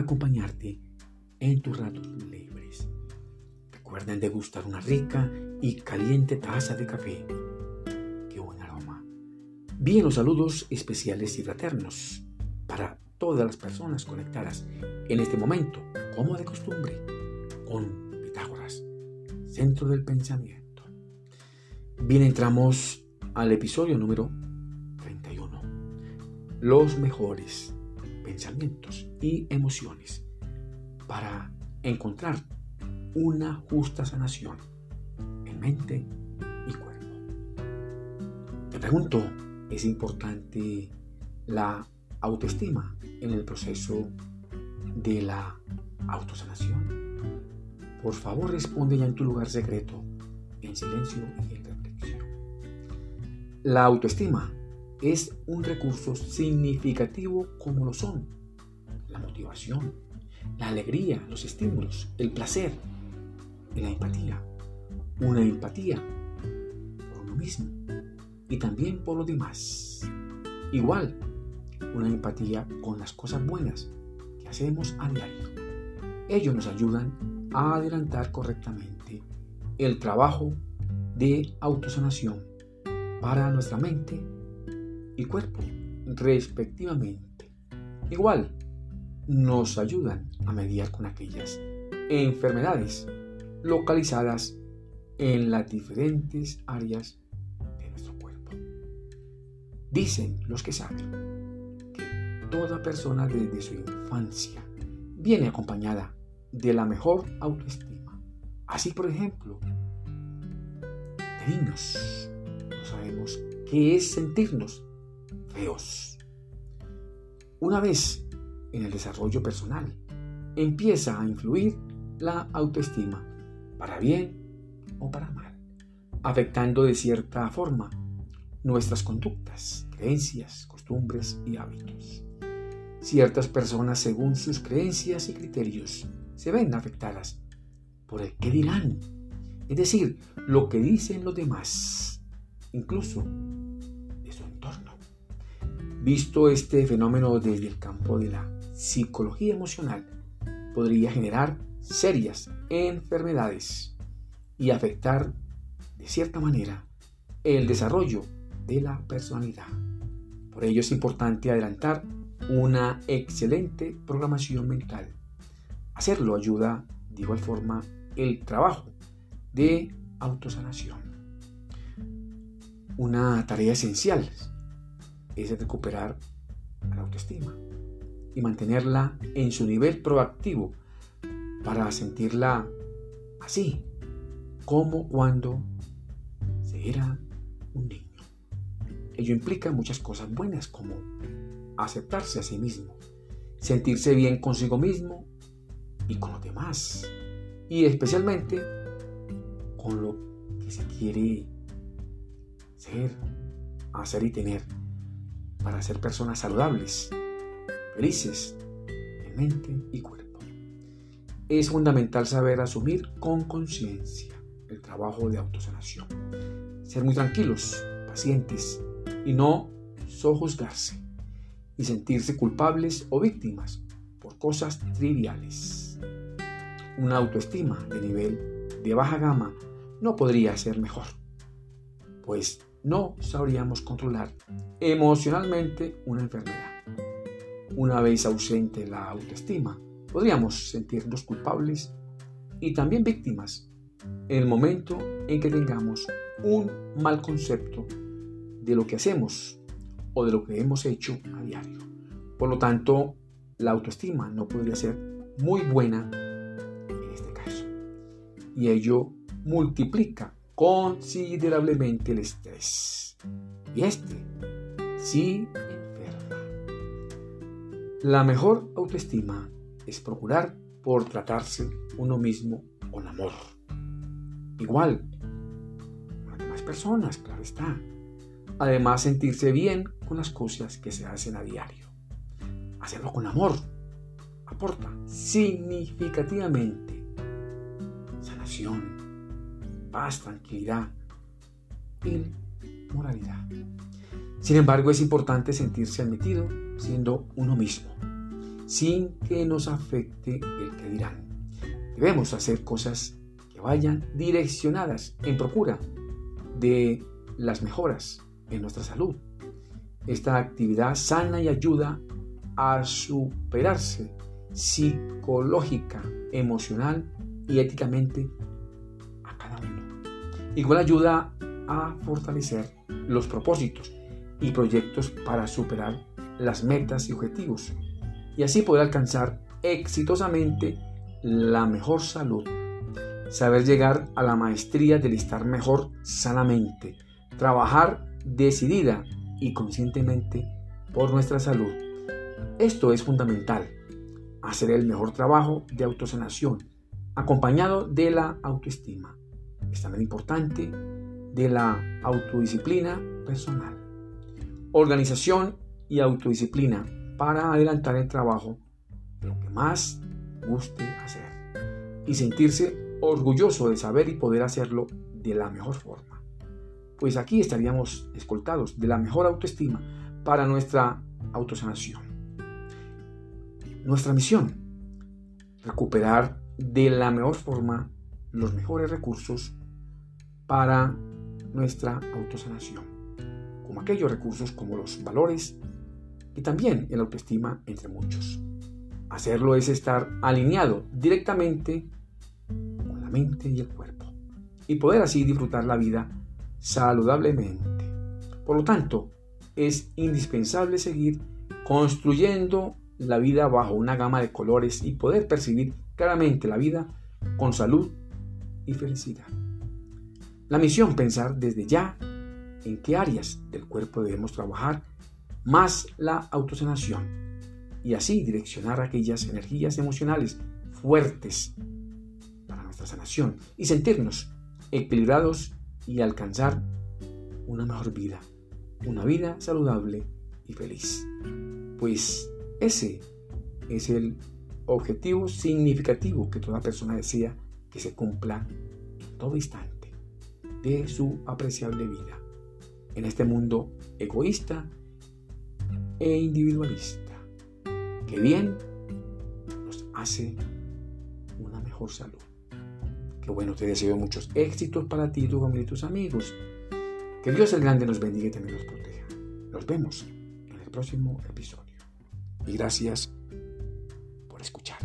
acompañarte en tus ratos libres. Recuerden degustar una rica y caliente taza de café. Qué buen aroma. Bien los saludos especiales y fraternos para todas las personas conectadas en este momento, como de costumbre, con Pitágoras, centro del pensamiento. Bien, entramos al episodio número 31. Los mejores pensamientos y emociones para encontrar una justa sanación en mente y cuerpo. Te pregunto, ¿es importante la autoestima en el proceso de la autosanación? Por favor, responde ya en tu lugar secreto, en silencio y en reflexión. La autoestima es un recurso significativo como lo son la motivación, la alegría, los estímulos, el placer y la empatía. Una empatía por uno mismo y también por los demás. Igual, una empatía con las cosas buenas que hacemos a diario. Ellos nos ayudan a adelantar correctamente el trabajo de autosanación para nuestra mente y cuerpo, respectivamente. Igual, nos ayudan a mediar con aquellas enfermedades localizadas en las diferentes áreas de nuestro cuerpo. Dicen los que saben que toda persona desde su infancia viene acompañada de la mejor autoestima. Así, por ejemplo, de niños no sabemos qué es sentirnos feos. Una vez en el desarrollo personal, empieza a influir la autoestima, para bien o para mal, afectando de cierta forma nuestras conductas, creencias, costumbres y hábitos. Ciertas personas, según sus creencias y criterios, se ven afectadas por el que dirán, es decir, lo que dicen los demás, incluso. Visto este fenómeno desde el campo de la psicología emocional, podría generar serias enfermedades y afectar de cierta manera el desarrollo de la personalidad. Por ello es importante adelantar una excelente programación mental. Hacerlo ayuda de igual forma el trabajo de autosanación. Una tarea esencial es recuperar la autoestima y mantenerla en su nivel proactivo para sentirla así, como cuando se era un niño. Ello implica muchas cosas buenas como aceptarse a sí mismo, sentirse bien consigo mismo y con los demás, y especialmente con lo que se quiere ser, hacer y tener para ser personas saludables, felices en mente y cuerpo. Es fundamental saber asumir con conciencia el trabajo de autosanación, ser muy tranquilos, pacientes y no sojuzgarse y sentirse culpables o víctimas por cosas triviales. Una autoestima de nivel de baja gama no podría ser mejor, pues no sabríamos controlar emocionalmente una enfermedad. Una vez ausente la autoestima, podríamos sentirnos culpables y también víctimas en el momento en que tengamos un mal concepto de lo que hacemos o de lo que hemos hecho a diario. Por lo tanto, la autoestima no podría ser muy buena en este caso. Y ello multiplica considerablemente el estrés. Y este sí enferma. La mejor autoestima es procurar por tratarse uno mismo con amor. Igual, con las demás personas, claro está. Además, sentirse bien con las cosas que se hacen a diario. Hacerlo con amor aporta significativamente sanación, paz, tranquilidad y moralidad. Sin embargo, es importante sentirse admitido siendo uno mismo, sin que nos afecte el que dirán. Debemos hacer cosas que vayan direccionadas en procura de las mejoras en nuestra salud. Esta actividad sana y ayuda a superarse psicológica, emocional y éticamente. Igual ayuda a fortalecer los propósitos y proyectos para superar las metas y objetivos y así poder alcanzar exitosamente la mejor salud. Saber llegar a la maestría del estar mejor sanamente. Trabajar decidida y conscientemente por nuestra salud. Esto es fundamental. Hacer el mejor trabajo de autosanación, acompañado de la autoestima. Es también importante de la autodisciplina personal. Organización y autodisciplina para adelantar el trabajo lo que más guste hacer y sentirse orgulloso de saber y poder hacerlo de la mejor forma. Pues aquí estaríamos escoltados de la mejor autoestima para nuestra autosanación. Nuestra misión, recuperar de la mejor forma los mejores recursos para nuestra autosanación, como aquellos recursos como los valores y también el autoestima entre muchos. Hacerlo es estar alineado directamente con la mente y el cuerpo y poder así disfrutar la vida saludablemente. Por lo tanto, es indispensable seguir construyendo la vida bajo una gama de colores y poder percibir claramente la vida con salud y felicidad. La misión pensar desde ya en qué áreas del cuerpo debemos trabajar, más la autosanación y así direccionar aquellas energías emocionales fuertes para nuestra sanación y sentirnos equilibrados y alcanzar una mejor vida, una vida saludable y feliz. Pues ese es el objetivo significativo que toda persona desea que se cumpla en todo instante de su apreciable vida en este mundo egoísta e individualista que bien nos hace una mejor salud. Qué bueno, te deseo muchos éxitos para ti, tu familia y tus amigos. Que Dios el Grande nos bendiga y también nos proteja. Nos vemos en el próximo episodio. Y gracias por escuchar.